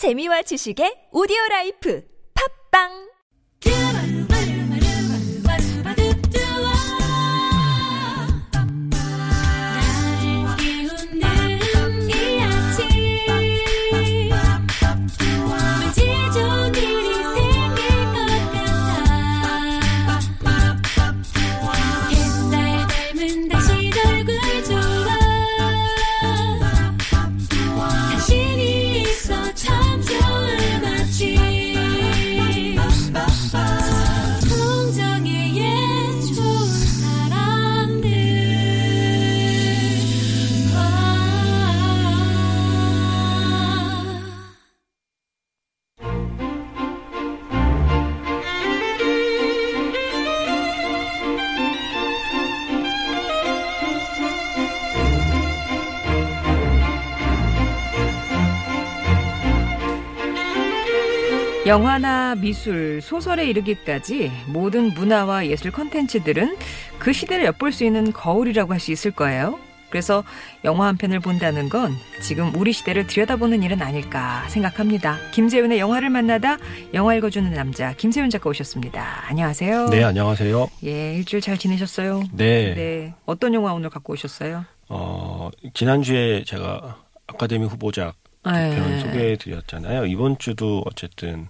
재미와 지식의 오디오 라이프. 팝빵 영화나 미술, 소설에 이르기까지 모든 문화와 예술 컨텐츠들은 그 시대를 엿볼 수 있는 거울이라고 할 수 있을 거예요. 그래서 영화 한 편을 본다는 건 지금 우리 시대를 들여다보는 일은 아닐까 생각합니다. 김재윤의 영화를 만나다 영화 읽어주는 남자 김재윤 작가 오셨습니다. 안녕하세요. 네, 안녕하세요. 예, 일주일 잘 지내셨어요? 네. 네. 어떤 영화 오늘 갖고 오셨어요? 어, 지난주에 제가 아카데미 후보작 두 네. 편 소개해 드렸잖아요. 이번 주도 어쨌든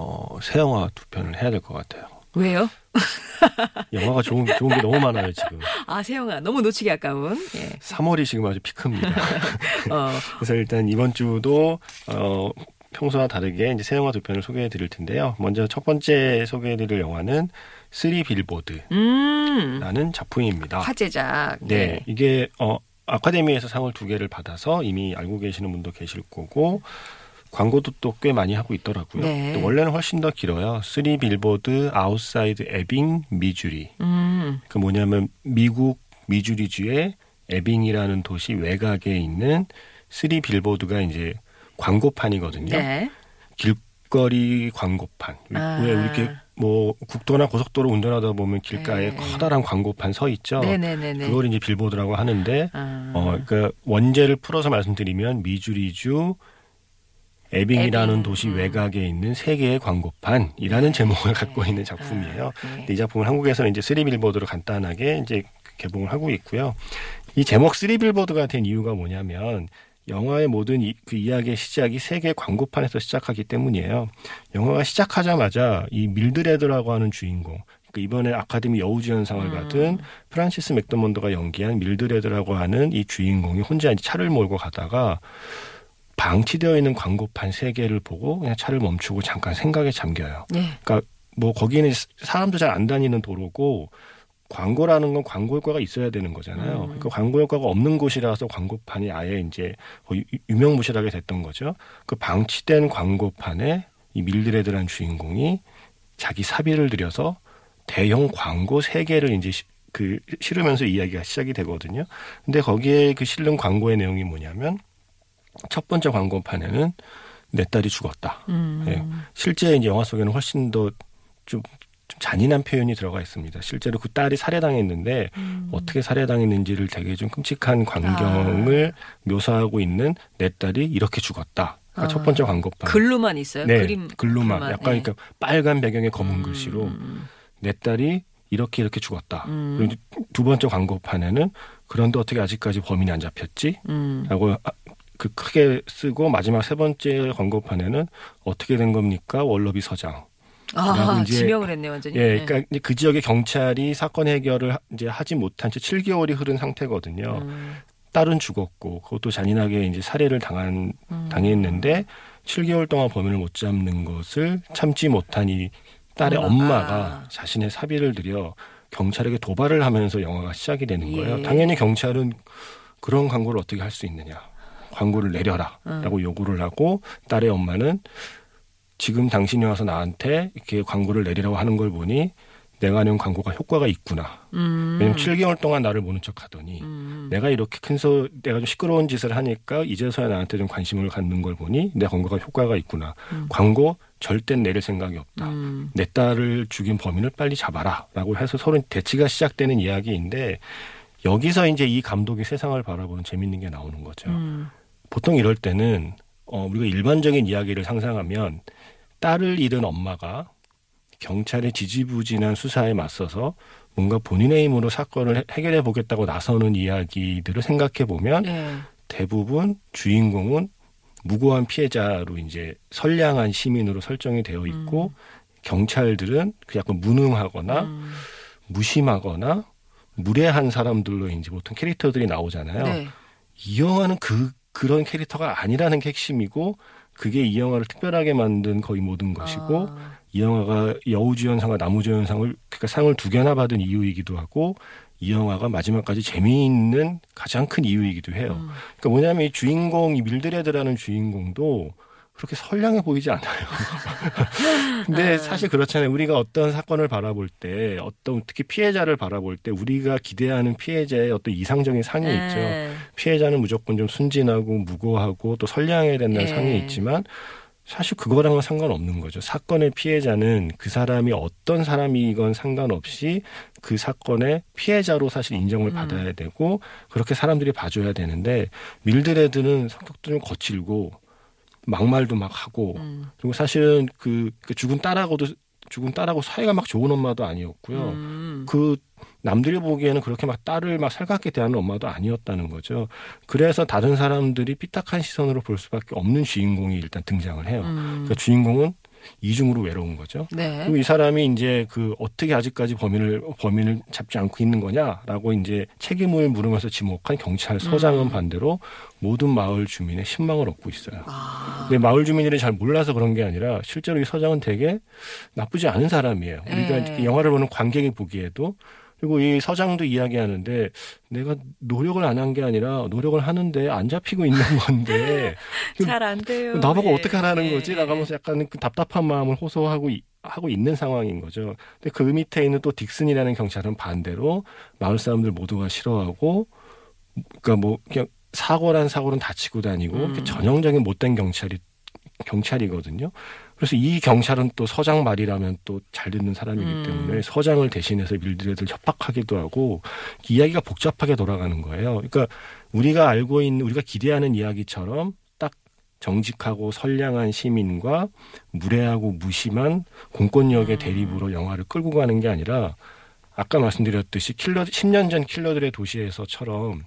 어, 새 영화 두 편을 해야 될 것 같아요. 왜요? 영화가 좋은 좋은 게 너무 많아요, 지금. 아, 새 영화. 너무 놓치기 아까운. 예. 3월이 지금 아주 피크입니다. 어, 그래서 일단 이번 주도 어, 평소와 다르게 이제 새 영화 두 편을 소개해 드릴 텐데요. 먼저 첫 번째 소개해 드릴 영화는 쓰리 빌보드라는 음. 작품입니다. 화제작. 네, 이게 어 아카데미에서 상을 두 개를 받아서 이미 알고 계시는 분도 계실 거고 광고도 또 꽤 많이 하고 있더라고요. 네. 또 원래는 훨씬 더 길어요. Three Billboards Outside Ebbing Missouri. 음. 그 뭐냐면 미국 미주리주의 에빙이라는 도시 외곽에 있는 three billboard가 이제 광고판이거든요. 네. 길거리 광고판. 아. 왜 이렇게 뭐 국도나 고속도로 운전하다 보면 길가에 네. 커다란 광고판 서 있죠. 네네네네. 그걸 이제 billboard라고 하는데 아. 어, 그 원제를 풀어서 말씀드리면 미주리주 에빙이라는 에빙, 도시 음. 외곽에 있는 세 개의 광고판이라는 제목을 갖고 있는 작품이에요. 아, 네. 근데 이 작품은 한국에서는 이제 쓰리 빌보드로 간단하게 이제 개봉을 하고 있고요. 이 제목 쓰리 빌보드가 된 이유가 뭐냐면 영화의 모든 이, 그 이야기의 시작이 세 개 광고판에서 시작하기 때문이에요. 영화가 시작하자마자 이 밀드레드라고 하는 주인공, 그 이번에 아카데미 여우주연상을 음. 받은 프란시스 맥도먼드가 연기한 밀드레드라고 하는 이 주인공이 혼자 이제 차를 몰고 가다가 방치되어 있는 광고판 세 개를 보고 그냥 차를 멈추고 잠깐 생각에 잠겨요. 네. 그러니까 뭐 거기는 사람도 잘 안 다니는 도로고 광고라는 건 광고 효과가 있어야 되는 거잖아요. 음. 그러니까 광고 효과가 없는 곳이라서 광고판이 아예 이제 유- 유명무실하게 됐던 거죠. 그 방치된 광고판에 이 밀드레드라는 주인공이 자기 사비를 들여서 대형 광고 세 개를 이제 시- 그 실으면서 이야기가 시작이 되거든요. 근데 거기에 그 실는 광고의 내용이 뭐냐면 첫 번째 광고판에는 내 딸이 죽었다. 음. 예. 실제 이제 영화 속에는 훨씬 더좀 잔인한 표현이 들어가 있습니다. 실제로 그 딸이 살해당했는데 음. 어떻게 살해당했는지를 되게 좀 끔찍한 광경을 묘사하고 있는 내 딸이 이렇게 죽었다. 그러니까 아. 첫 번째 광고판. 글로만 있어요. 네, 그림 글로만. 글만. 약간 네. 그러니까 빨간 배경에 검은 음. 글씨로 내 딸이 이렇게 이렇게 죽었다. 음. 그리고 두 번째 광고판에는 그런데 어떻게 아직까지 범인이 안 잡혔지? 음. 라고 아, 그 크게 쓰고 마지막 세 번째 광고판에는 어떻게 된 겁니까? 월러비 서장. 아, 이제- 지명을 했네 완전히. 예, 네. 그러니까 이제 그 지역의 경찰이 사건 해결을 하- 이제 하지 못한 채 7개월이 흐른 상태거든요. 음. 딸은 죽었고 그것도 잔인하게 이제 살해를 당한 음. 당했는데 7개월 동안 범인을 못 잡는 것을 참지 못한 이 딸의 엄마가. 엄마가 자신의 사비를 들여 경찰에게 도발을 하면서 영화가 시작이 되는 거예요. 예. 당연히 경찰은 그런 광고를 어떻게 할 수 있느냐. 광고를 내려라. 음. 라고 요구를 하고 딸의 엄마는 지금 당신이 와서 나한테 이렇게 광고를 내리라고 하는 걸 보니 내가 낸 광고가 효과가 있구나. 음. 왜냐면 7개월 동안 나를 모른 척 하더니 음. 내가 이렇게 큰 소, 내가 좀 시끄러운 짓을 하니까 이제서야 나한테 좀 관심을 갖는 걸 보니 내 광고가 효과가 있구나. 음. 광고 절대 내릴 생각이 없다. 음. 내 딸을 죽인 범인을 빨리 잡아라. 라고 해서 서로 대치가 시작되는 이야기인데 여기서 이제 이 감독이 세상을 바라보는 재밌는 게 나오는 거죠. 음. 보통 이럴 때는 어, 우리가 일반적인 이야기를 상상하면 딸을 잃은 엄마가 경찰의 지지부진한 수사에 맞서서 뭔가 본인의 힘으로 사건을 해- 해결해 보겠다고 나서는 이야기들을 생각해 보면 네. 대부분 주인공은 무고한 피해자로 이제 선량한 시민으로 설정이 되어 있고 경찰들은 그 약간 무능하거나 음. 무심하거나 무례한 사람들로 이제 보통 캐릭터들이 나오잖아요. 네. 이 영화는 그 그런 캐릭터가 아니라는 게 핵심이고 그게 이 영화를 특별하게 만든 거의 모든 것이고 아. 이 영화가 여우주연상과 나무주연상을 그러니까 상을 두 개나 받은 이유이기도 하고 이 영화가 마지막까지 재미있는 가장 큰 이유이기도 해요. 음. 그러니까 뭐냐면 이 주인공 이 밀드레드라는 주인공도 그렇게 선량해 보이지 않아요. 근데 사실 그렇잖아요. 우리가 어떤 사건을 바라볼 때 어떤 특히 피해자를 바라볼 때 우리가 기대하는 피해자의 어떤 이상적인 상이 있죠. 네. 피해자는 무조건 좀 순진하고 무고하고 또 선량해야 된다는 예. 상이 있지만 사실 그거랑은 상관없는 거죠. 사건의 피해자는 그 사람이 어떤 사람이건 상관없이 그 사건의 피해자로 사실 인정을 음. 받아야 되고 그렇게 사람들이 봐줘야 되는데 밀드레드는 성격도 좀 거칠고 막말도 막 하고 음. 그리고 사실은 그, 그 죽은 딸하고도 죽은 딸하고 사이가 막 좋은 엄마도 아니었고요. 음. 그 남들이 보기에는 그렇게 막 딸을 막 살갑게 대하는 엄마도 아니었다는 거죠. 그래서 다른 사람들이 삐딱한 시선으로 볼 수밖에 없는 주인공이 일단 등장을 해요. 음. 그러니까 주인공은 이중으로 외로운 거죠. 네. 그리고 이 사람이 이제 그 어떻게 아직까지 범인을 범인을 잡지 않고 있는 거냐라고 이제 책임을 물으면서 지목한 경찰 서장은 음. 반대로 모든 마을 주민의 신망을 얻고 있어요. 아. 근데 마을 주민들이 잘 몰라서 그런 게 아니라 실제로 이 서장은 되게 나쁘지 않은 사람이에요. 우리가 예. 이렇게 영화를 보는 관객이 보기에도 그리고 이 서장도 이야기하는데 내가 노력을 안 한 게 아니라 노력을 하는데 안 잡히고 있는 건데 잘 안 돼요. 나보고 예. 어떻게 하라는 예. 거지? 나가면서 약간 그 답답한 마음을 호소하고 이- 하고 있는 상황인 거죠. 근데 그 밑에 있는 또 딕슨이라는 경찰은 반대로 마을 사람들 모두가 싫어하고 그러니까 뭐 그냥 사고란 사고는 다치고 다니고 음. 전형적인 못된 경찰이 경찰이거든요. 그래서 이 경찰은 또 서장 말이라면 또 잘 듣는 사람이기 음. 때문에 서장을 대신해서 밀드레드를 협박하기도 하고 이야기가 복잡하게 돌아가는 거예요. 그러니까 우리가 알고 있는 우리가 기대하는 이야기처럼 딱 정직하고 선량한 시민과 무례하고 무심한 공권력의 음. 대립으로 영화를 끌고 가는 게 아니라 아까 말씀드렸듯이 킬러 10년 전 킬러들의 도시에서처럼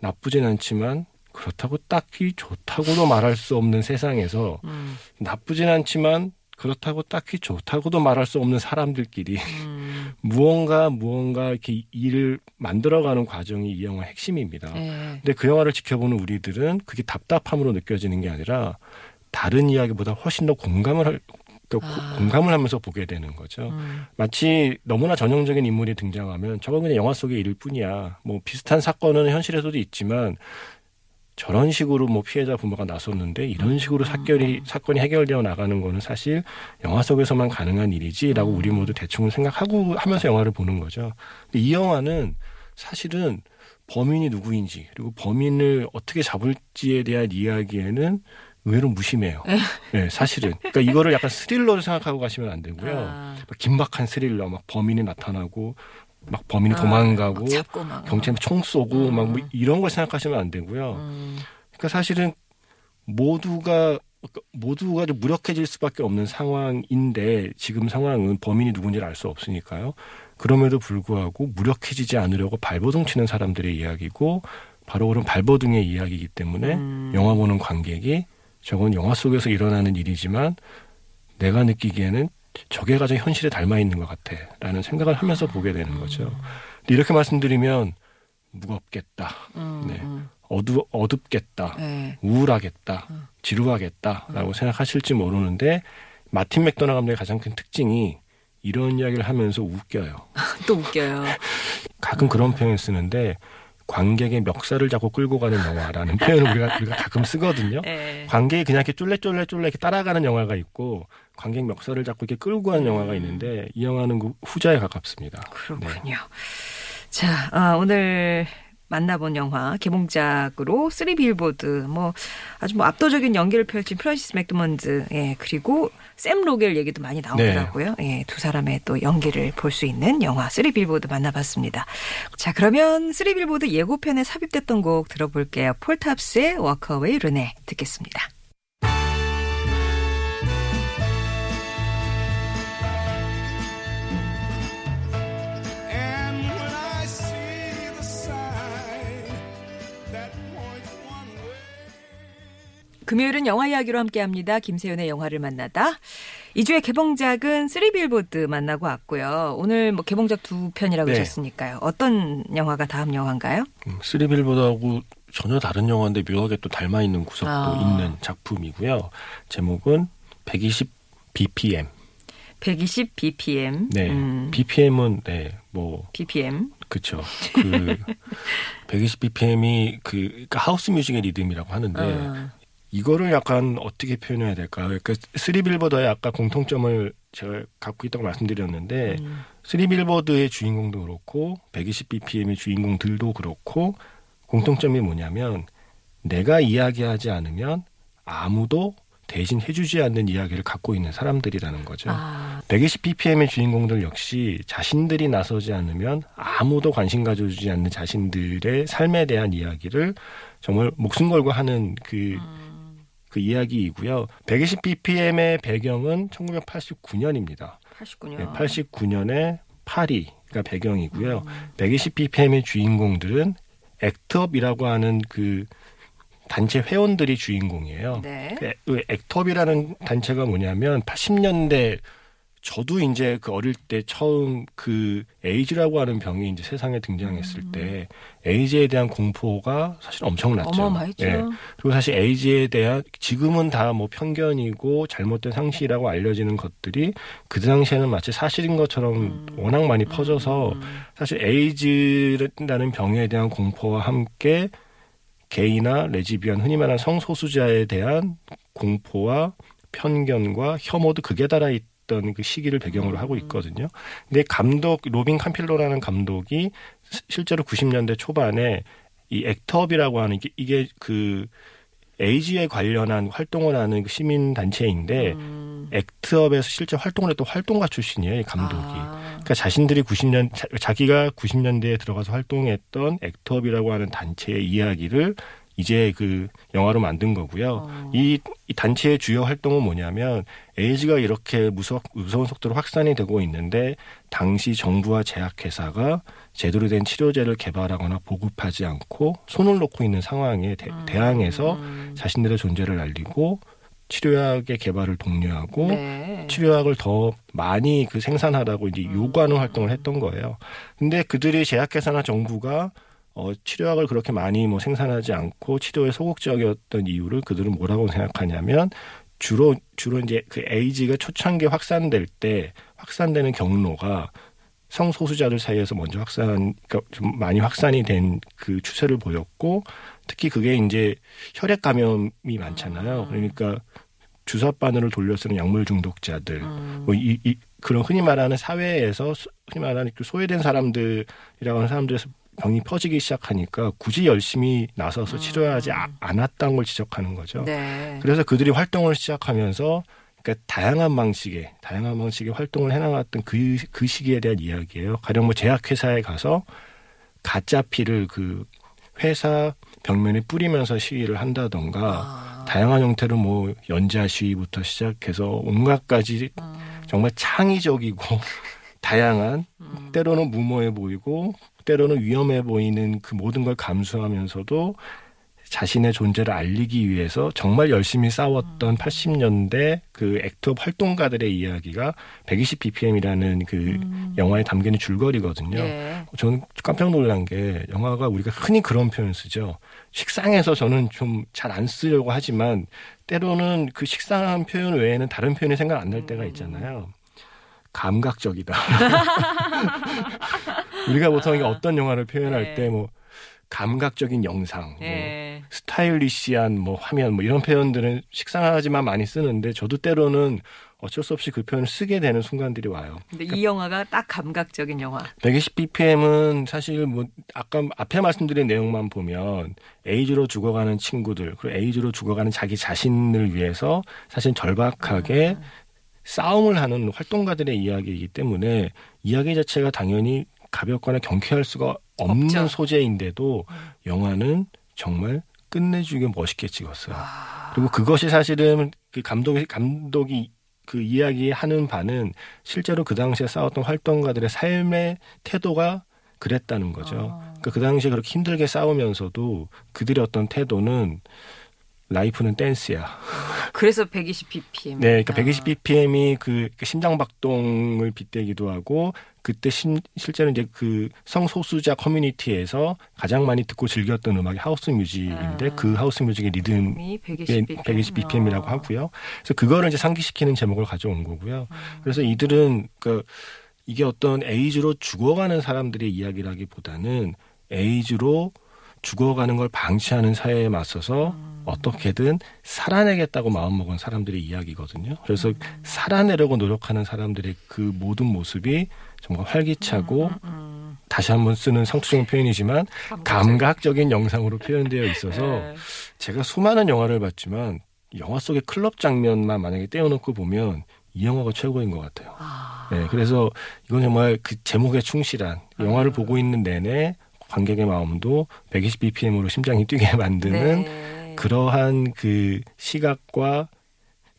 나쁘진 않지만 그렇다고 딱히 좋다고도 말할 수 없는 세상에서 음. 나쁘진 않지만 그렇다고 딱히 좋다고도 말할 수 없는 사람들끼리 음. 무언가 무언가 이렇게 일을 만들어가는 과정이 이 영화의 핵심입니다. 예. 근데 그 영화를 지켜보는 우리들은 그게 답답함으로 느껴지는 게 아니라 다른 이야기보다 훨씬 더 공감을 할 그러니까 고- 아. 공감을 하면서 보게 되는 거죠. 음. 마치 너무나 전형적인 인물이 등장하면 저건 그냥 영화 속의 일일 뿐이야. 뭐 비슷한 사건은 현실에서도 있지만 저런 식으로 뭐 피해자 부모가 나섰는데 이런 식으로 사건이 사건이 해결되어 나가는 거는 사실 영화 속에서만 가능한 일이지라고 우리 모두 대충 생각하고 하면서 영화를 보는 거죠. 근데 이 영화는 사실은 범인이 누구인지 그리고 범인을 어떻게 잡을지에 대한 이야기에는 의외로 무심해요. 네, 사실은. 그러니까 이거를 약간 스릴러로 생각하고 가시면 안 되고요. 아. 막 긴박한 스릴러, 막 범인이 나타나고, 막 범인이 아, 도망가고, 막 막. 경찰이 총 쏘고, 음. 막뭐 이런 걸 생각하시면 안 되고요. 음. 그러니까 사실은 모두가 모두가 좀 무력해질 수밖에 없는 상황인데 지금 상황은 범인이 누군지를 알 수 없으니까요. 그럼에도 불구하고 무력해지지 않으려고 발버둥 치는 사람들의 이야기고 바로 그런 발버둥의 이야기이기 때문에 음. 영화 보는 관객이 저건 영화 속에서 일어나는 일이지만 내가 느끼기에는 저게 가장 현실에 닮아 있는 것 같아라는 생각을 하면서 보게 되는 거죠. 근데 이렇게 말씀드리면 무겁겠다, 음. 네. 음. 어두 어둡겠다, 예. 우울하겠다, 음. 지루하겠다라고 생각하실지 모르는데 마틴 맥도나 감독의 가장 큰 특징이 이런 이야기를 하면서 웃겨요. 또 웃겨요. 가끔 그런 표현 쓰는데 관객의 멱살을 잡고 끌고 가는 영화라는 표현을 우리가 우리가 가끔 쓰거든요. 예. 관객이 그냥 이렇게 쫄래쫄래쫄래 이렇게 따라가는 영화가 있고 관객 멱살을 잡고 이렇게 끌고 가는 영화가 있는데 이 영화는 그 후자에 가깝습니다. 네. 그렇군요. 자, 아, 오늘 만나본 영화 개봉작으로 쓰리 빌보드 뭐 아주 뭐 압도적인 연기를 펼친 프란시스 맥도먼드 예 그리고 샘 록웰 얘기도 많이 나오더라고요. 예, 두 사람의 또 연기를 볼 수 있는 영화 쓰리 빌보드 만나봤습니다. 자, 그러면 쓰리 빌보드 예고편에 삽입됐던 곡 들어볼게요. Four Tops의 Walk Away Renée 듣겠습니다. 금요일은 영화 이야기로 함께합니다. 김세윤의 영화를 만나다. 이주의 개봉작은 쓰리빌보드 만나고 왔고요. 오늘 뭐 개봉작 두 편이라고 네. 하셨으니까요. 어떤 영화가 다음 영화인가요? 음, 쓰리빌보드하고 전혀 다른 영화인데 묘하게 또 닮아 있는 구석도 아. 있는 작품이고요. 제목은 120 BPM. 120 BPM. 네, 음, BPM은 네, 뭐 BPM. 그쵸. 그 120 BPM이 그 그러니까 house music의 리듬이라고 하는데 어, 이거를 약간 어떻게 표현해야 될까요? 그러니까 쓰리 빌보드의 아까 공통점을 제가 갖고 있다고 말씀드렸는데 음, 쓰리빌보드의 주인공도 그렇고 120 BPM의 주인공들도 그렇고 공통점이 뭐냐면 내가 이야기하지 않으면 아무도 대신 해주지 않는 이야기를 갖고 있는 사람들이라는 거죠. 아, 120 BPM의 주인공들 역시 자신들이 나서지 않으면 아무도 관심 가져주지 않는 자신들의 삶에 대한 이야기를 정말 목숨 걸고 하는 그, 그 이야기이고요. 120 BPM의 배경은 1989년입니다. 89년. 네, 89년에 파리가 배경이고요. 120 BPM의 주인공들은 액트업이라고 하는 그 단체 회원들이 주인공이에요. 네. 그 애- 그 단체가 뭐냐면 80년대 저도 이제 그 어릴 때 처음 그 에이즈라고 하는 병이 이제 세상에 등장했을 때 에이즈에 대한 공포가 사실 엄청났죠. 음. 어마어마했죠. 예. 그리고 사실 에이즈에 대한 지금은 다 뭐 편견이고 잘못된 상식이라고 알려지는 것들이 그 당시에는 마치 사실인 것처럼 음. 워낙 많이 퍼져서 사실 에이즈라는 병에 대한 공포와 함께 게이나 레즈비언 흔히 말하는 성소수자에 대한 공포와 편견과 혐오도 극에 달아 있 던 그 시기를 배경으로 하고 있거든요. 근데 감독 로빈 캄필로라는 감독이 시- 실제로 90년대 초반에 이 ACT UP이라고 하는 게 이게 그 에이즈에 관련한 활동을 하는 그 시민 단체인데 음, ACT UP에서 실제 활동을 했던 활동가 출신이에요, 이 감독이. 아, 그러니까 자신들이 90년 자기가 90년대에 들어가서 활동했던 ACT UP이라고 하는 단체의 이야기를 이제 그 영화로 만든 거고요. 어. 이, 이 단체의 주요 활동은 뭐냐면 에이즈가 이렇게 무서, 무서운 속도로 확산이 되고 있는데 당시 정부와 제약회사가 제대로 된 치료제를 개발하거나 보급하지 않고 손을 놓고 있는 상황에 대, 대항해서 음, 자신들의 존재를 알리고 치료약의 개발을 독려하고 네. 치료약을 더 많이 그 생산하라고 이제 요구하는 활동을 했던 거예요. 근데 그들이 제약회사나 정부가 어, 치료약을 그렇게 많이 뭐 생산하지 않고 치료에 소극적이었던 이유를 그들은 뭐라고 생각하냐면 주로 주로 이제 그 에이즈가 초창기에 확산될 때 확산되는 경로가 성소수자들 사이에서 먼저 확산, 그러니까 좀 많이 확산이 된 그 추세를 보였고 특히 그게 이제 혈액 감염이 많잖아요. 그러니까 주사 바늘을 돌려 쓰는 약물 중독자들, 음, 뭐 이, 이 그런 흔히 말하는 사회에서 소- 흔히 말하는 그 소외된 사람들이라고 하는 사람들에서 병이 퍼지기 시작하니까 굳이 열심히 나서서 치료하지 아- 않았다는 걸 지적하는 거죠. 네. 그래서 그들이 활동을 시작하면서 그러니까 다양한 방식의 다양한 방식의 활동을 해나갔던 그, 그 시기에 대한 이야기예요. 가령 뭐 제약회사에 가서 가짜 피를 그 회사 벽면에 뿌리면서 시위를 한다던가 아, 다양한 형태로 뭐 연자 시위부터 시작해서 온갖 가지 음, 정말 창의적이고 다양한 음. 때로는 무모해 보이고 때로는 위험해 보이는 그 모든 걸 감수하면서도 자신의 존재를 알리기 위해서 정말 열심히 음. 싸웠던 80년대 그 액터 활동가들의 이야기가 120 BPM이라는 그 영화에 담기는 줄거리거든요. 음. 예. 저는 깜짝 놀란 게 영화가 우리가 흔히 그런 표현 쓰죠. 식상해서 저는 좀 잘 안 쓰려고 하지만 때로는 그 식상한 표현 외에는 다른 표현이 생각 안 날 때가 있잖아요. 감각적이다. 우리가 보통 이게 어떤 영화를 표현할 네. 때뭐 감각적인 영상, 뭐 예. 스타일리시한 뭐 화면 뭐 이런 표현들은 식상하지만 많이 쓰는데 저도 때로는 어쩔 수 없이 그 표현을 쓰게 되는 순간들이 와요. 근데 이 영화가 딱 감각적인 영화. 120 BPM은 사실 뭐 아까 앞에 말씀드린 내용만 보면 에이즈로 죽어가는 친구들 그리고 에이즈로 죽어가는 자기 자신을 위해서 사실 절박하게 싸움을 하는 활동가들의 이야기이기 때문에 이야기 자체가 당연히 가볍거나 경쾌할 수가 없는 없죠. 소재인데도 영화는 정말 끝내주게 멋있게 찍었어요. 아, 그리고 그것이 사실은 그 감독이 감독이 그 이야기하는 바는 실제로 그 당시에 싸웠던 활동가들의 삶의 태도가 그랬다는 거죠. 아. 그러니까 그 당시에 그렇게 힘들게 싸우면서도 그들의 어떤 태도는 life는 댄스야. 그래서 120 bpm. 네, 그러니까 120 bpm이 그 심장 박동을 빗대기도 하고 그때 심- 실제로 이제 그 성소수자 커뮤니티에서 가장 많이 듣고 즐겼던 음악이 house music인데 아. 그 house music의 리듬 이 120 예, bpm. 120 bpm이라고 하고요. 그래서 그거를 이제 상기시키는 제목을 가져온 거고요. 음. 그래서 이들은 그 이게 어떤 에이즈로 죽어가는 사람들의 이야기라기보다는 에이즈로 죽어가는 걸 방치하는 사회에 맞서서 음. 어떻게든 살아내겠다고 마음먹은 사람들의 이야기거든요. 그래서 음. 살아내려고 노력하는 사람들의 그 모든 모습이 정말 활기차고 음. 다시 한번 쓰는 상투적인 표현이지만 감각적인 영상으로 표현되어 있어서 네. 제가 수많은 영화를 봤지만 영화 속의 클럽 장면만 만약에 떼어놓고 보면 이 영화가 최고인 것 같아요. 아. 네, 그래서 이건 정말 그 제목에 충실한 영화를 보고 있는 내내 관객의 마음도 120 bpm으로 심장이 뛰게 만드는 네. 그러한 그 시각과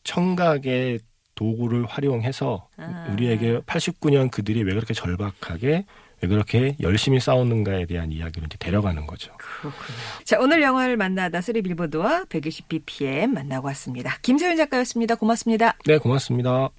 청각의 도구를 활용해서 아. 우리에게 89년 그들이 왜 그렇게 절박하게 왜 그렇게 열심히 싸우는가에 대한 이야기를 이제 데려가는 거죠. 그렇군요. 자, 오늘 영화를 만나다 쓰리 빌보드와 120 bpm 만나고 왔습니다. 김세윤 작가였습니다. 고맙습니다. 네, 고맙습니다.